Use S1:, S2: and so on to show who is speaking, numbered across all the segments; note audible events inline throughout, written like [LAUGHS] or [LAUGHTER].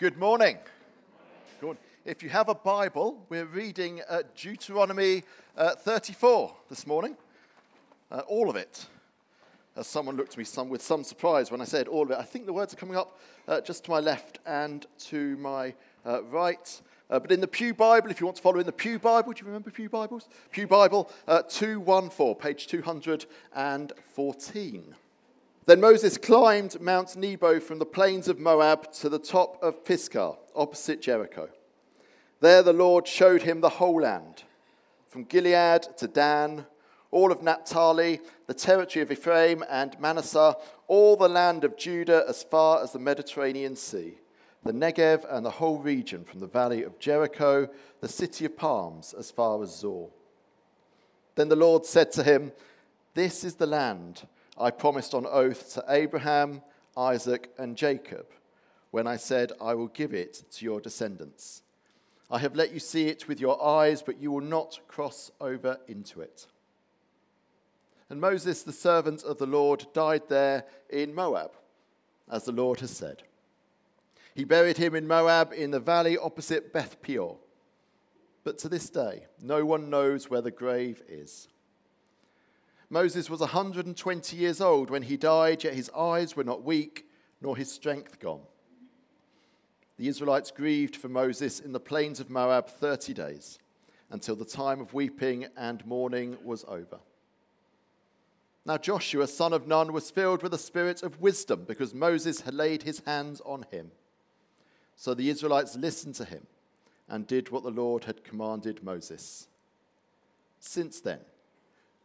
S1: Good morning. Good. If you have a Bible, we're reading uh, Deuteronomy uh, 34 this morning. Uh, all of it. As someone looked at me some, with some surprise when I said all of it. I think the words are coming up uh, just to my left and to my uh, right. Uh, but in the Pew Bible, if you want to follow in the Pew Bible, do you remember Pew Bibles? Pew Bible 214, page 214. Then Moses climbed Mount Nebo from the plains of Moab to the top of Pisgah, opposite Jericho. There the Lord showed him the whole land, from Gilead to Dan, all of Naphtali, the territory of Ephraim and Manasseh, all the land of Judah as far as the Mediterranean Sea, the Negev and the whole region from the valley of Jericho, the city of palms, as far as Zoar. Then the Lord said to him, This is the land I promised on oath to Abraham, Isaac, and Jacob when I said, I will give it to your descendants. I have let you see it with your eyes, but you will not cross over into it. And Moses, the servant of the Lord, died there in Moab, as the Lord has said. He buried him in Moab in the valley opposite Beth Peor. But to this day, no one knows where the grave is. Moses was 120 years old when he died, yet his eyes were not weak, nor his strength gone. The Israelites grieved for Moses in the plains of Moab 30 days, until the time of weeping and mourning was over. Now Joshua, son of Nun, was filled with a spirit of wisdom because Moses had laid his hands on him. So the Israelites listened to him and did what the Lord had commanded Moses. Since then,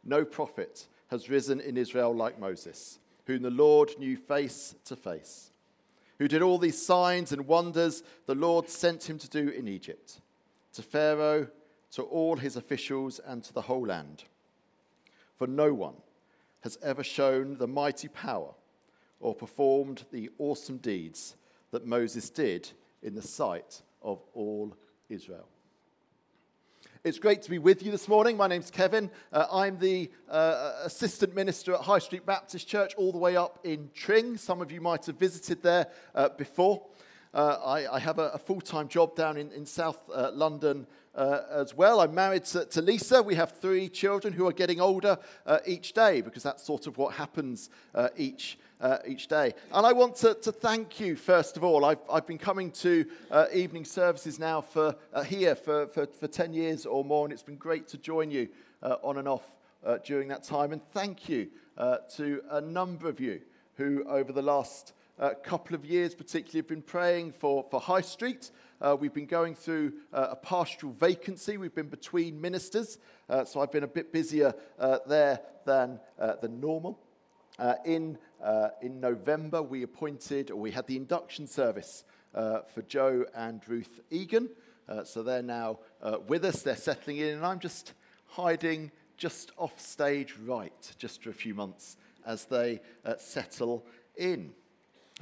S1: no prophet has risen in Israel like Moses, whom the Lord knew face to face, who did all these signs and wonders the Lord sent him to do in Egypt, to Pharaoh, to all his officials, and to the whole land. For no one has ever shown the mighty power or performed the awesome deeds that Moses did in the sight of all Israel. It's great to be with you this morning. My name's Kevin. Uh, I'm the uh, assistant minister at High Street Baptist Church, all the way up in Tring. Some of you might have visited there uh, before. Uh, I, I, have a, a full time job down in, in South uh, London uh, as well. I'm married to, to, Lisa. We have three children who are getting older each day because that's sort of what happens each uh, each day. And I want to, to, thank you, first of all. I've, I've been coming to uh, evening services now for uh, here for, for, for, 10 years or more, and it's been great to join you uh, on and off uh, during that time. And thank you uh, to a number of you who, over the last couple of years, particularly, have been praying for, for High Street. Uh, we've been going through uh, a pastoral vacancy. We've been between ministers, uh, so I've been a bit busier there than, than normal. Uh, in, uh, in November, we appointed, or we had the induction service uh, for Joe and Ruth Egan. Uh, so they're now uh, with us, they're settling in, and I'm just hiding just off stage right, just for a few months as they uh, settle in.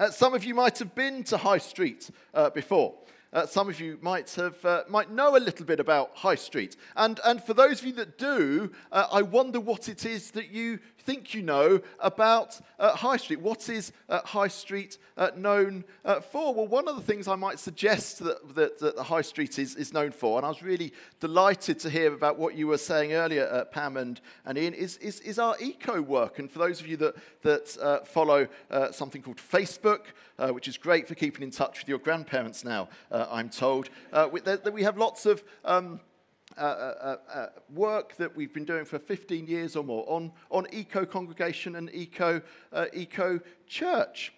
S1: some of you might have been to High Street before. Uh, some of you might, have, uh, might know a little bit about High Street. And, and for those of you that do, uh, I wonder what it is that you think you know about uh, High Street. What is uh, High Street uh, known for? Well, one of the things I might suggest that, that, that, the High Street is, is known for, and I was really delighted to hear about what you were saying earlier, Pam and, and Ian, is, is, is, our eco work. And for those of you that, that follow something called Facebook, which is great for keeping in touch with your grandparents now, I'm told, we, that, we have lots of um, uh, uh, uh, work that we've been doing for 15 years or more on, on eco congregation and eco, uh, eco church.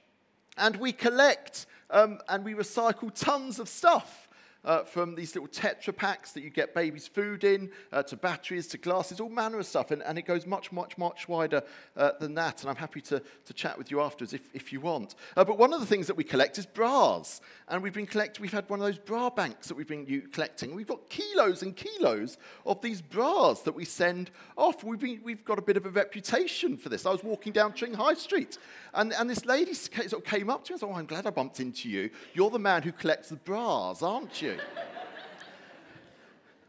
S1: And we collect um, and we recycle tons of stuff uh, from these little Tetra Paks that you get babies' food in, uh, to batteries, to glasses, all manner of stuff. And, and it goes much, much, much wider uh, than that. And I'm happy to, to chat with you afterwards if, if you want. Uh, but one of the things that we collect is bras. And we've been collecting, we've had one of those bra banks that we've been collecting. We've got kilos and kilos of these bras that we send off. We've, been, we've got a bit of a reputation for this. I was walking down Tring High Street, and, and this lady sort of came up to me and said, Oh, I'm glad I bumped into you. You're the man who collects the bras, aren't you?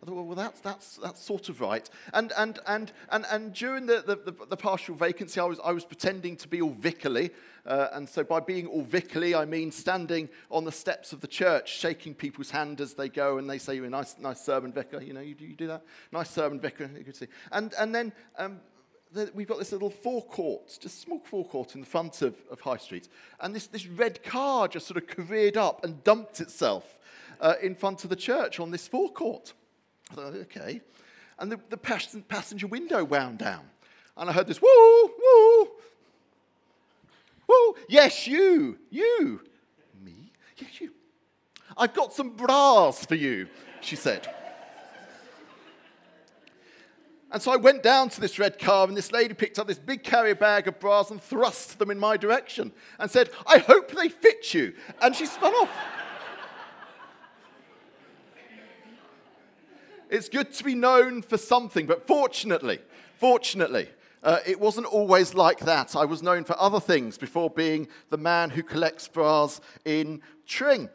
S1: I thought, well, that's, that's, that's sort of right. And, and, and, and, and during the, the, the, the partial vacancy, I was, I was pretending to be all vicarly. Uh, and so by being all vicarly, I mean standing on the steps of the church, shaking people's hand as they go, and they say, you're a nice, nice sermon, vicar. You know, you, you do that? Nice sermon, vicar. You can see. And, and then um, the, we've got this little forecourt, just small forecourt in the front of, of High Street. And this, this red car just sort of careered up and dumped itself uh, in front of the church on this forecourt. I thought, okay. And the, the passenger window wound down. And I heard this, woo, woo, woo. Yes, you, you. Me? Yes, you. I've got some bras for you, she said. And so I went down to this red car, and this lady picked up this big carrier bag of bras and thrust them in my direction and said, I hope they fit you. And she spun off. It's good to be known for something, but fortunately, fortunately, uh, it wasn't always like that. I was known for other things before being the man who collects bras in Tring.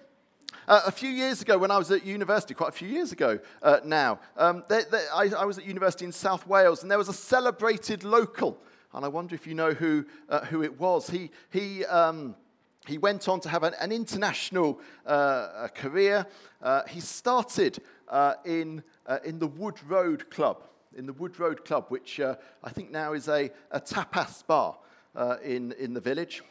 S1: Uh, a few years ago, when I was at university, quite a few years ago uh, now, um, they, they, I, I, was at university in South Wales, and there was a celebrated local. And I wonder if you know who, uh, who it was. He, he, um, he went on to have an, an international uh, career. Uh, he started in, uh, in the Wood Road Club, in the Wood Road Club, which uh, I think now is a, a tapas bar uh, in, in the village.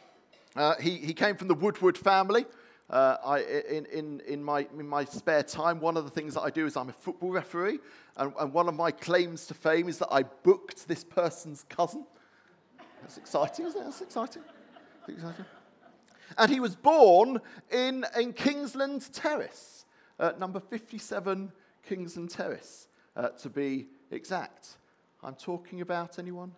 S1: Uh, he, he came from the Woodward family. Uh, I, in, in, in, my, in my spare time, one of the things that I do is I'm a football referee, and, and one of my claims to fame is that I booked this person's cousin. That's exciting, isn't it? That's exciting. That's exciting. And he was born in, in Kingsland Terrace uh, number 57 Kingsland Terrace, uh, to be exact. I'm talking about anyone?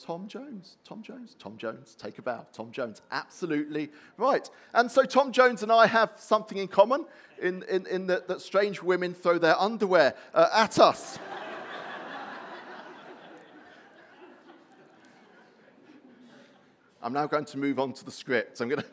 S1: Tom Jones. Tom Jones. Tom Jones. Take a bow. Tom Jones. Absolutely right. And so Tom Jones and I have something in common in, in, in that, that strange women throw their underwear uh, at us. [LAUGHS] I'm now going to move on to the script. I'm going [LAUGHS] to.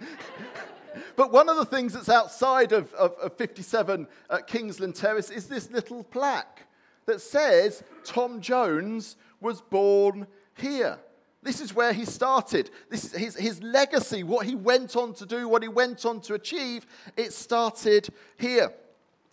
S1: But one of the things that's outside of, of, of 57 at Kingsland Terrace is this little plaque that says Tom Jones was born here. This is where he started. This is his, his legacy, what he went on to do, what he went on to achieve. It started here.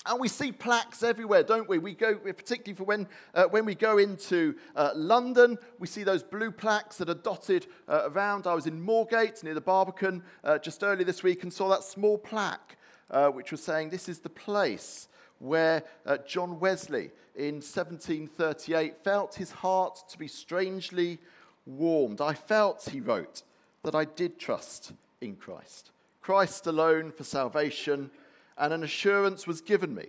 S1: And we see plaques everywhere, don't we? We go, particularly for when, uh, when we go into uh, London, we see those blue plaques that are dotted uh, around. I was in Moorgate near the Barbican uh, just earlier this week and saw that small plaque uh, which was saying this is the place where uh, John Wesley in 1738 felt his heart to be strangely warmed. I felt, he wrote, that I did trust in Christ. Christ alone for salvation and an assurance was given me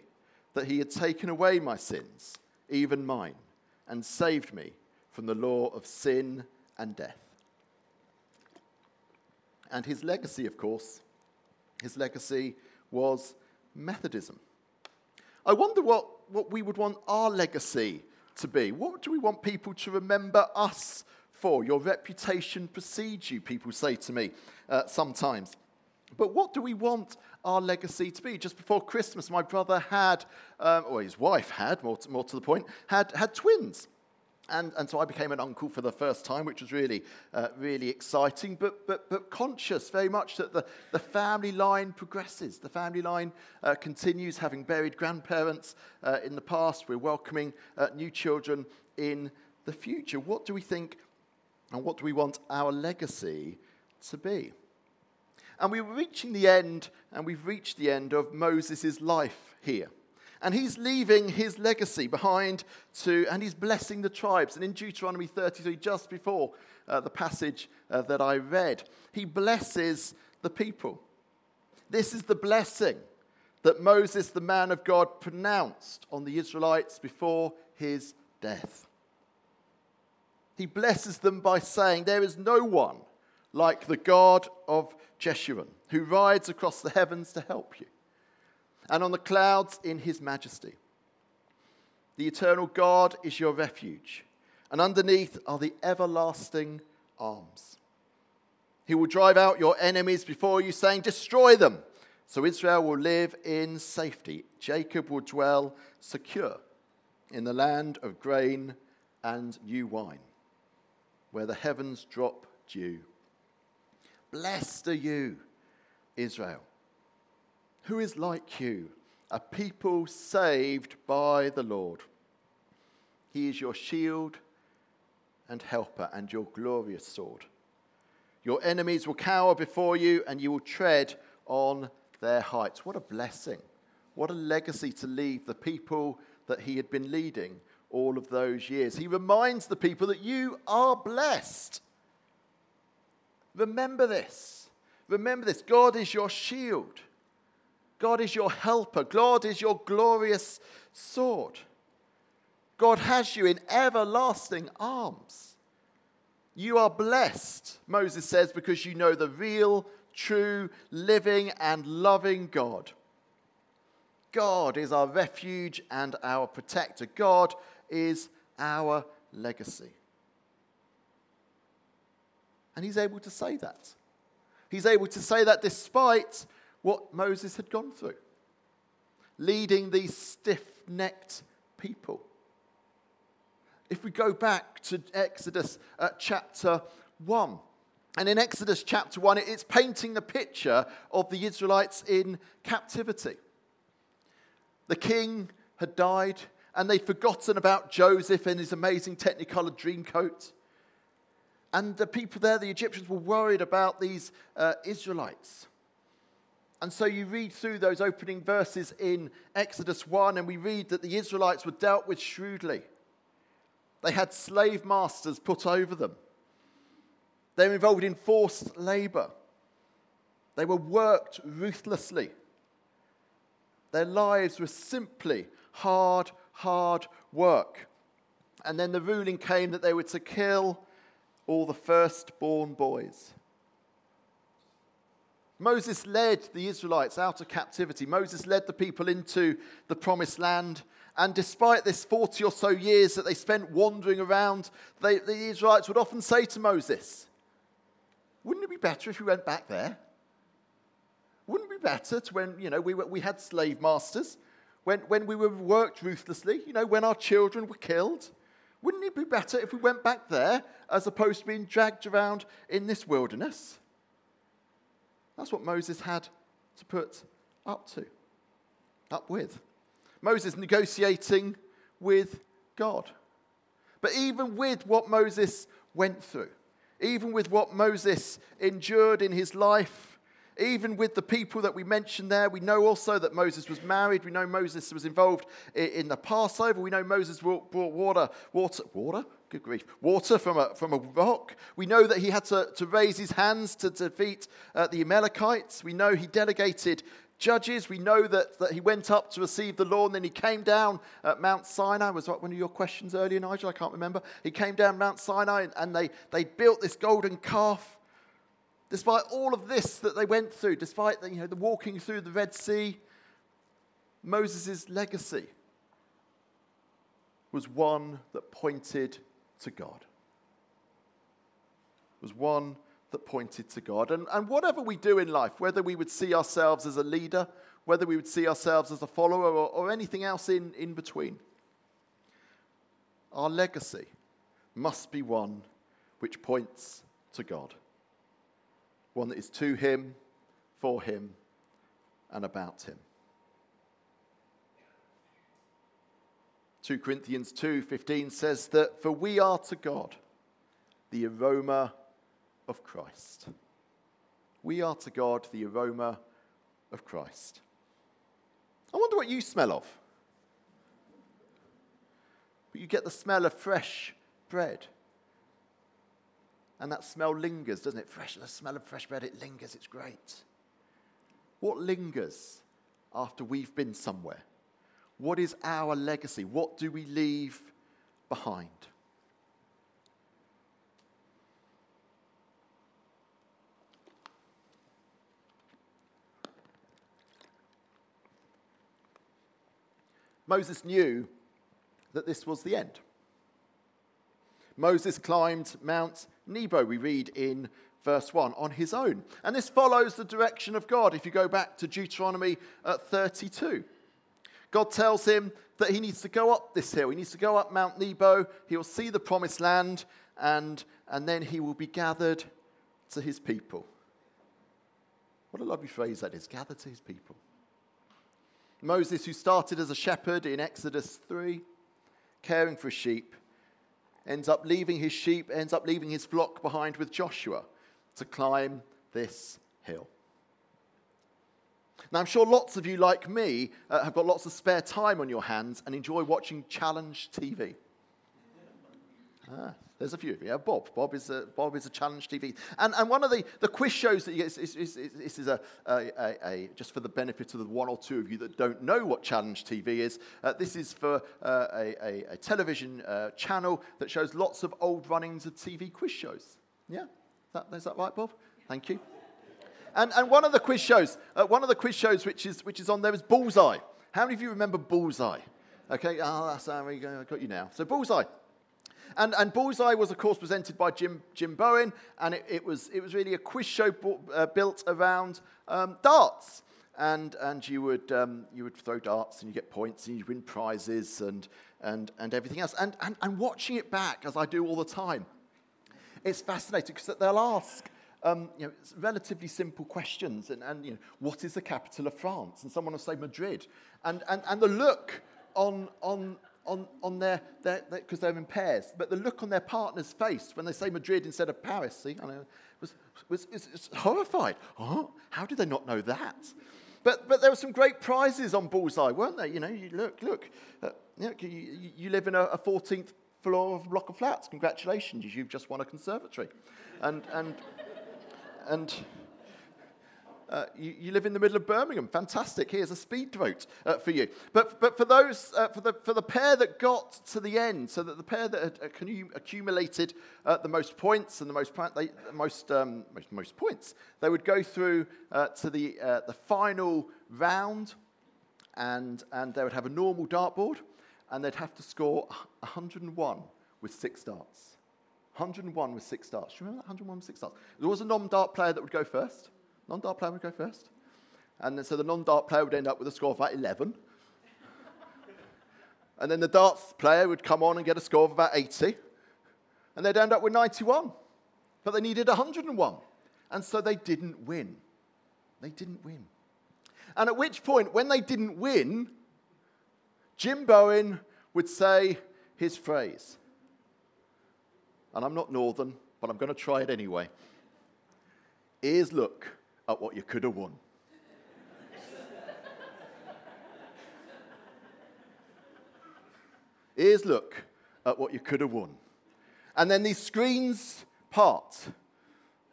S1: that he had taken away my sins, even mine, and saved me from the law of sin and death. And his legacy, of course, his legacy was Methodism. I wonder what, what we would want our legacy to be. What do we want people to remember us for? Your reputation precedes you, people say to me uh, sometimes. But what do we want our legacy to be? Just before Christmas, my brother had, um, or his wife had, more to, more to the point, had, had twins. And, and so I became an uncle for the first time, which was really, uh, really exciting, but, but, but conscious very much that the, the family line progresses. The family line uh, continues, having buried grandparents uh, in the past. We're welcoming uh, new children in the future. What do we think and what do we want our legacy to be? And we're reaching the end, and we've reached the end of Moses' life here. And he's leaving his legacy behind to, and he's blessing the tribes. And in Deuteronomy 33, just before uh, the passage uh, that I read, he blesses the people. This is the blessing that Moses, the man of God, pronounced on the Israelites before his death. He blesses them by saying, There is no one like the God of Jeshurun, who rides across the heavens to help you, and on the clouds in his majesty. The eternal God is your refuge, and underneath are the everlasting arms. He will drive out your enemies before you, saying, Destroy them. So Israel will live in safety. Jacob will dwell secure in the land of grain and new wine, where the heavens drop dew. Blessed are you, Israel. Who is like you, a people saved by the Lord? He is your shield and helper and your glorious sword. Your enemies will cower before you, and you will tread on their heights. What a blessing. What a legacy to leave the people that he had been leading all of those years. He reminds the people that you are blessed. Remember this. Remember this. God is your shield. God is your helper. God is your glorious sword. God has you in everlasting arms. You are blessed, Moses says, because you know the real, true, living, and loving God. God is our refuge and our protector. God is our legacy. And he's able to say that. He's able to say that despite what Moses had gone through, leading these stiff necked people. If we go back to Exodus uh, chapter 1, and in Exodus chapter 1, it's painting the picture of the Israelites in captivity. The king had died, and they'd forgotten about Joseph and his amazing technicolor dream coat. And the people there, the Egyptians, were worried about these uh, Israelites. And so you read through those opening verses in Exodus 1, and we read that the Israelites were dealt with shrewdly. They had slave masters put over them, they were involved in forced labor, they were worked ruthlessly. Their lives were simply hard, hard work. And then the ruling came that they were to kill all the firstborn boys. Moses led the Israelites out of captivity. Moses led the people into the promised land. And despite this 40 or so years that they spent wandering around, they, the Israelites would often say to Moses, Wouldn't it be better if we went back there? Wouldn't it be better to when, you know, we, were, we had slave masters, when, when we were worked ruthlessly, you know, when our children were killed? Wouldn't it be better if we went back there as opposed to being dragged around in this wilderness? That's what Moses had to put up to, up with. Moses negotiating with God. But even with what Moses went through, even with what Moses endured in his life, even with the people that we mentioned there, we know also that Moses was married. We know Moses was involved in the Passover. We know Moses brought water, water, water? Good grief. Water from a, from a rock. We know that he had to, to raise his hands to defeat uh, the Amalekites. We know he delegated judges. We know that, that he went up to receive the law and then he came down at Mount Sinai. Was that one of your questions earlier, Nigel? I can't remember. He came down Mount Sinai and, and they, they built this golden calf. Despite all of this that they went through, despite the, you know, the walking through the Red Sea, Moses' legacy was one that pointed to God. Was one that pointed to God. And, and whatever we do in life, whether we would see ourselves as a leader, whether we would see ourselves as a follower, or, or anything else in, in between, our legacy must be one which points to God one that is to him, for him, and about him. 2 Corinthians 2:15 says that for we are to God the aroma of Christ. We are to God the aroma of Christ. I wonder what you smell of. But you get the smell of fresh bread. And that smell lingers, doesn't it? Fresh, the smell of fresh bread, it lingers, it's great. What lingers after we've been somewhere? What is our legacy? What do we leave behind? Moses knew that this was the end. Moses climbed Mount Nebo, we read in verse 1, on his own. And this follows the direction of God if you go back to Deuteronomy uh, 32. God tells him that he needs to go up this hill. He needs to go up Mount Nebo. He will see the promised land, and, and then he will be gathered to his people. What a lovely phrase that is gathered to his people. Moses, who started as a shepherd in Exodus 3, caring for sheep, ends up leaving his sheep, ends up leaving his flock behind with Joshua to climb this hill. Now, I'm sure lots of you, like me, uh, have got lots of spare time on your hands and enjoy watching challenge TV. Ah, there's a few of you. Yeah, Bob. Bob is a, Bob is a challenge TV. And, and one of the, the quiz shows that this is, is, is, this is a, a, a, just for the benefit of the one or two of you that don't know what challenge TV is, uh, this is for uh, a, a, television uh, channel that shows lots of old runnings of TV quiz shows. Yeah? Is that, is that right, Bob? Thank you. And, and one of the quiz shows, uh, one of the quiz shows which is, which is on there is Bullseye. How many of you remember Bullseye? Okay, oh, that's how we got you now. So Bullseye. And, and Bullseye was, of course, presented by Jim, Jim Bowen, and it, it was, it was really a quiz show uh, built around um, darts. And, and you, would, um, you would throw darts and you get points and you win prizes and, and, and everything else. And, and, and watching it back, as I do all the time, it's fascinating because they'll ask um, you know, relatively simple questions. And, and you know, what is the capital of France? And someone will say Madrid. And, and, and the look on, on, on, on their, because they're in pairs, but the look on their partner's face when they say Madrid instead of Paris, see, I know, was, was, was, was horrified. Oh, how did they not know that? But, but there were some great prizes on Bullseye, weren't there? You know, you look, look, uh, you, know, you, you, live in a, a 14th floor of block of flats. Congratulations, you've just won a conservatory. And, and, and uh, you, you, live in the middle of Birmingham. Fantastic. Here's a speedboat uh, for you. But, but for those, uh, for, the, for the pair that got to the end, so that the pair that had accumulated uh, the most points and the most, they, most, um, most, most, points, they would go through uh, to the, uh, the final round and, and they would have a normal dartboard and they'd have to score 101 with six darts. 101 with six darts. Do you remember that? 101 with six darts. There was a non dart player that would go first. Non dart player would go first. And so the non dart player would end up with a score of about 11. [LAUGHS] and then the darts player would come on and get a score of about 80. And they'd end up with 91. But they needed 101. And so they didn't win. They didn't win. And at which point, when they didn't win, Jim Bowen would say his phrase. And I'm not northern, but I'm going to try it anyway. Ears look at what you could have won. Ears look at what you could have won. And then these screens part.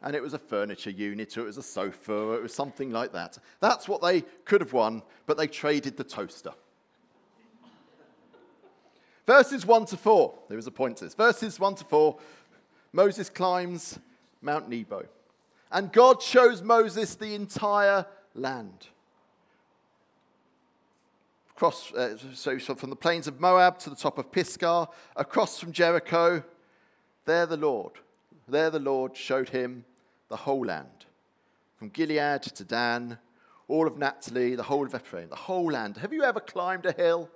S1: And it was a furniture unit, or it was a sofa, or it was something like that. That's what they could have won, but they traded the toaster. Verses 1 to 4, there is a point to this. Verses 1 to 4, Moses climbs Mount Nebo. And God shows Moses the entire land. Across, uh, so from the plains of Moab to the top of Pisgah, across from Jericho, there the Lord, there the Lord showed him the whole land, from Gilead to Dan, all of Naphtali, the whole of Ephraim, the whole land. Have you ever climbed a hill?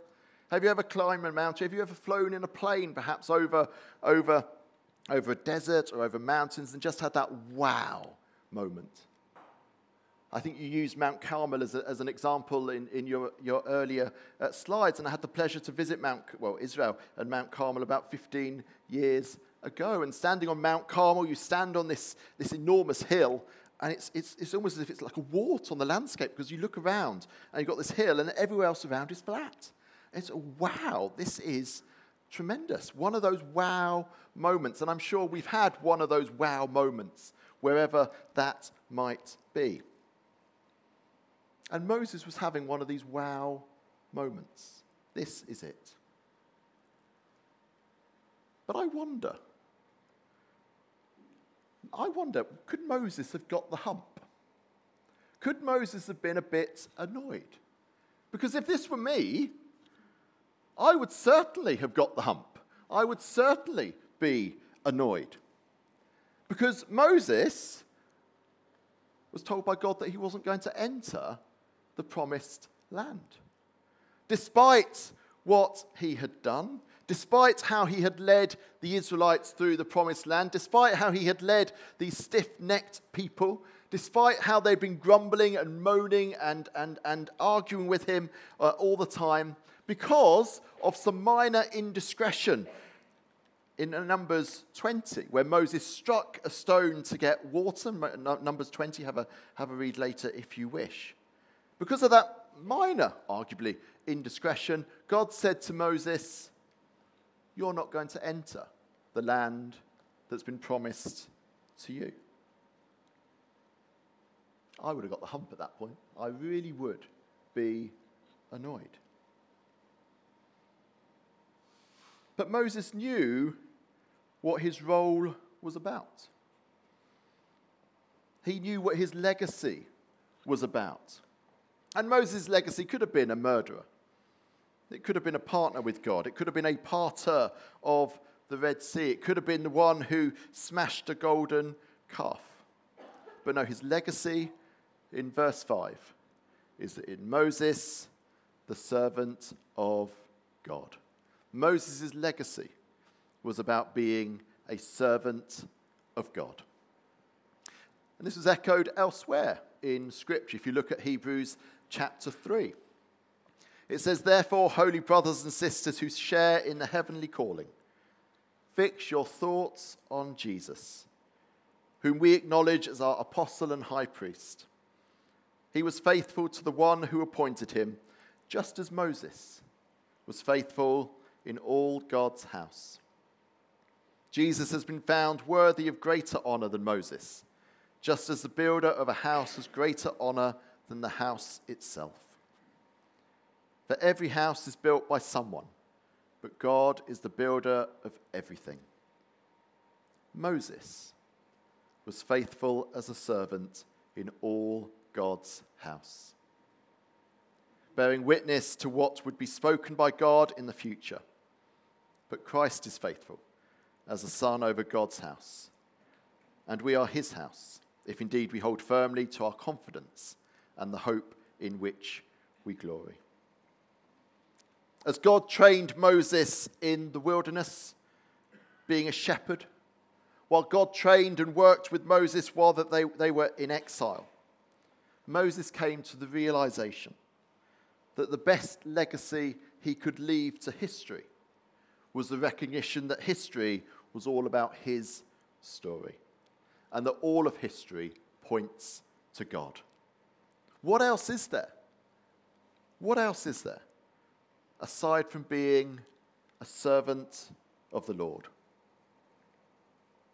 S1: Have you ever climbed a mountain? Have you ever flown in a plane, perhaps over, over, over a desert or over mountains, and just had that wow moment. I think you used Mount Carmel as, a, as an example in, in your, your earlier uh, slides, and I had the pleasure to visit Mount, well, Israel and Mount Carmel about 15 years ago. And standing on Mount Carmel, you stand on this, this enormous hill, and it's, it's, it's almost as if it's like a wart on the landscape because you look around and you've got this hill, and everywhere else around is flat. It's wow, this is tremendous. One of those wow moments, and I'm sure we've had one of those wow moments wherever that might be. And Moses was having one of these wow moments. This is it. But I wonder, I wonder, could Moses have got the hump? Could Moses have been a bit annoyed? Because if this were me, I would certainly have got the hump. I would certainly be annoyed. Because Moses was told by God that he wasn't going to enter the promised land. Despite what he had done, despite how he had led the Israelites through the promised land, despite how he had led these stiff necked people, despite how they'd been grumbling and moaning and, and, and arguing with him uh, all the time, because of some minor indiscretion in Numbers 20, where Moses struck a stone to get water. Numbers 20, have a, have a read later if you wish. Because of that minor, arguably, indiscretion, God said to Moses, You're not going to enter the land that's been promised to you. I would have got the hump at that point. I really would be annoyed. But Moses knew what his role was about. He knew what his legacy was about. And Moses' legacy could have been a murderer. It could have been a partner with God. It could have been a parter of the Red Sea. It could have been the one who smashed a golden calf. But no, his legacy in verse 5 is that in Moses, the servant of God. Moses' legacy was about being a servant of God. And this was echoed elsewhere in Scripture. If you look at Hebrews chapter 3, it says, Therefore, holy brothers and sisters who share in the heavenly calling, fix your thoughts on Jesus, whom we acknowledge as our apostle and high priest. He was faithful to the one who appointed him, just as Moses was faithful in all God's house. Jesus has been found worthy of greater honor than Moses, just as the builder of a house has greater honor than the house itself. For every house is built by someone, but God is the builder of everything. Moses was faithful as a servant in all God's house, bearing witness to what would be spoken by God in the future. But Christ is faithful as a son over God's house. And we are his house, if indeed we hold firmly to our confidence and the hope in which we glory. As God trained Moses in the wilderness, being a shepherd, while God trained and worked with Moses while they, they were in exile, Moses came to the realization that the best legacy he could leave to history was the recognition that history was all about his story and that all of history points to God. What else is there? What else is there aside from being a servant of the Lord?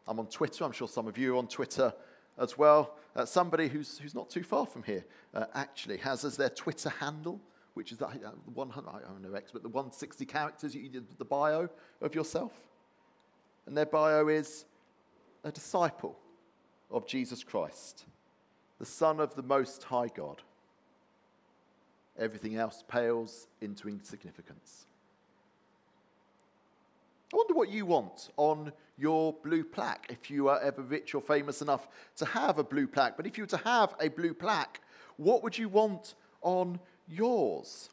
S1: I'm on Twitter. I'm sure some of you are on Twitter as well. Uh, somebody who's, who's not too far from here uh, actually has as their Twitter handle, which is the, uh, 100, I don't know expert, the 160 characters, you, did the bio of yourself and their bio is a disciple of Jesus Christ, the Son of the Most High God. Everything else pales into insignificance. I wonder what you want on your blue plaque if you are ever rich or famous enough to have a blue plaque. But if you were to have a blue plaque, what would you want on yours?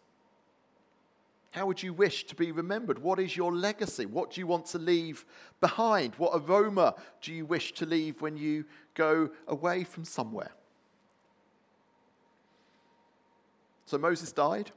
S1: How would you wish to be remembered? What is your legacy? What do you want to leave behind? What aroma do you wish to leave when you go away from somewhere? So Moses died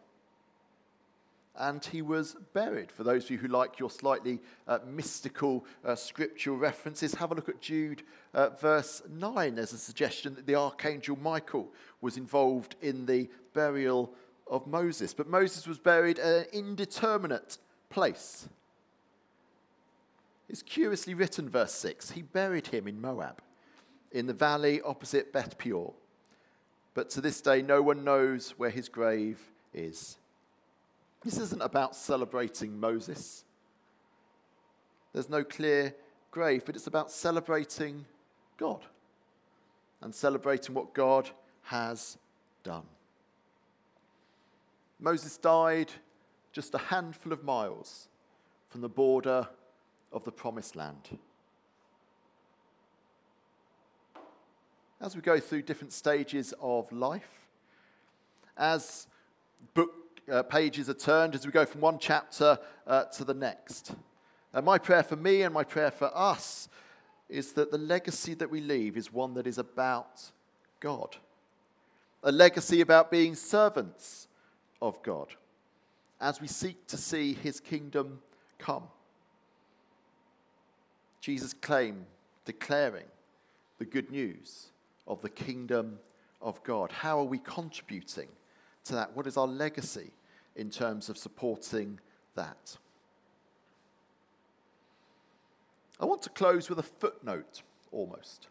S1: and he was buried. For those of you who like your slightly uh, mystical uh, scriptural references, have a look at Jude uh, verse 9. There's a suggestion that the archangel Michael was involved in the burial of Moses. But Moses was buried at an indeterminate place. It's curiously written, verse 6. He buried him in Moab, in the valley opposite Beth Peor. But to this day, no one knows where his grave is. This isn't about celebrating Moses. There's no clear grave, but it's about celebrating God and celebrating what God has done. Moses died just a handful of miles from the border of the promised land. as we go through different stages of life, as book uh, pages are turned, as we go from one chapter uh, to the next. My prayer for me and my prayer for us is that the legacy that we leave is one that is about God, a legacy about being servants of God as we seek to see his kingdom come. Jesus' claim declaring the good news of the kingdom of God. How are we contributing to that? What is our legacy in terms of supporting that? I want to close with a footnote almost.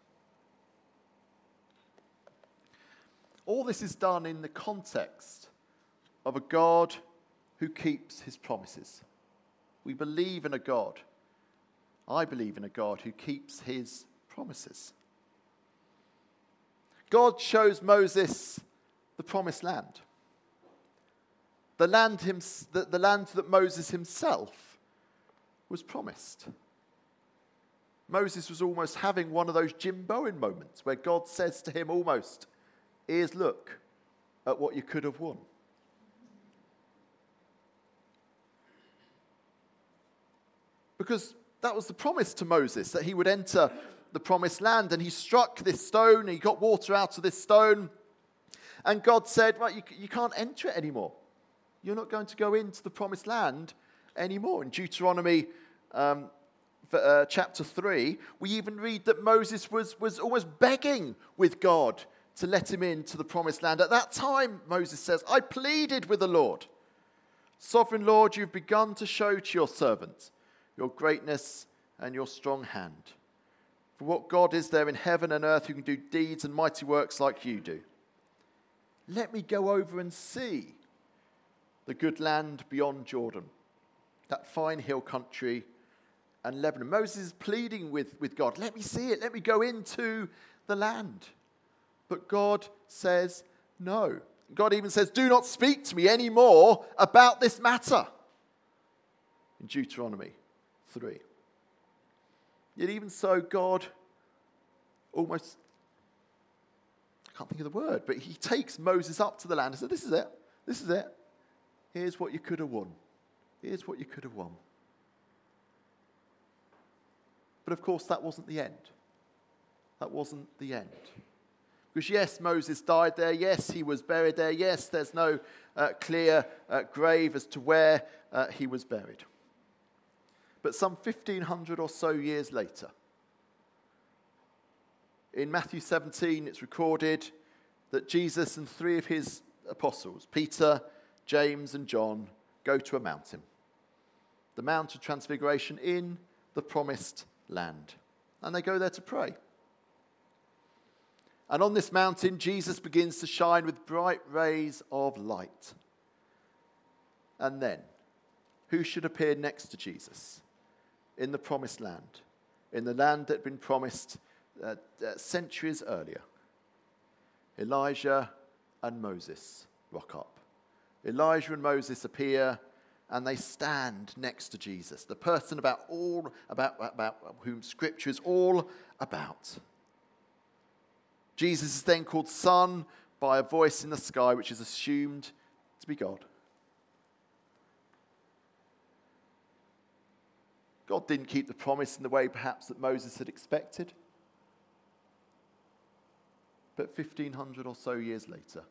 S1: All this is done in the context of a God who keeps his promises. We believe in a God. I believe in a God who keeps his promises. God shows Moses the promised land. The land, him, the, the land that Moses himself was promised. Moses was almost having one of those Jim Bowen moments where God says to him almost, Here's look at what you could have won. Because that was the promise to Moses that he would enter the promised land. And he struck this stone, he got water out of this stone. And God said, Right, you, you can't enter it anymore. You're not going to go into the promised land anymore. In Deuteronomy um, uh, chapter 3, we even read that Moses was, was almost begging with God to let him into the promised land. At that time, Moses says, I pleaded with the Lord. Sovereign Lord, you've begun to show to your servant your greatness and your strong hand. For what God is there in heaven and earth who can do deeds and mighty works like you do? Let me go over and see the good land beyond Jordan, that fine hill country and Lebanon. Moses is pleading with, with God, let me see it, let me go into the land. But God says no. God even says, do not speak to me anymore about this matter in Deuteronomy 3. Yet, even so, God almost, I can't think of the word, but he takes Moses up to the land and says, This is it. This is it. Here's what you could have won. Here's what you could have won. But of course, that wasn't the end. That wasn't the end. Because, yes, Moses died there. Yes, he was buried there. Yes, there's no uh, clear uh, grave as to where uh, he was buried. But some 1500 or so years later, in Matthew 17, it's recorded that Jesus and three of his apostles, Peter, James, and John, go to a mountain, the Mount of Transfiguration in the promised land. And they go there to pray. And on this mountain, Jesus begins to shine with bright rays of light. And then, who should appear next to Jesus in the promised land, in the land that had been promised uh, uh, centuries earlier? Elijah and Moses rock up. Elijah and Moses appear and they stand next to Jesus, the person about all about, about whom scripture is all about. Jesus is then called Son by a voice in the sky, which is assumed to be God. God didn't keep the promise in the way perhaps that Moses had expected. But 1500 or so years later,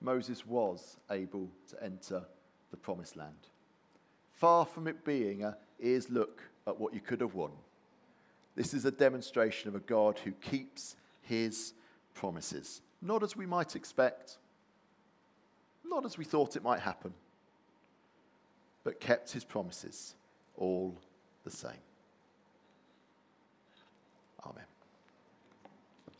S1: Moses was able to enter the promised land. Far from it being a here's look at what you could have won. This is a demonstration of a God who keeps his promises. Not as we might expect, not as we thought it might happen, but kept his promises all the same.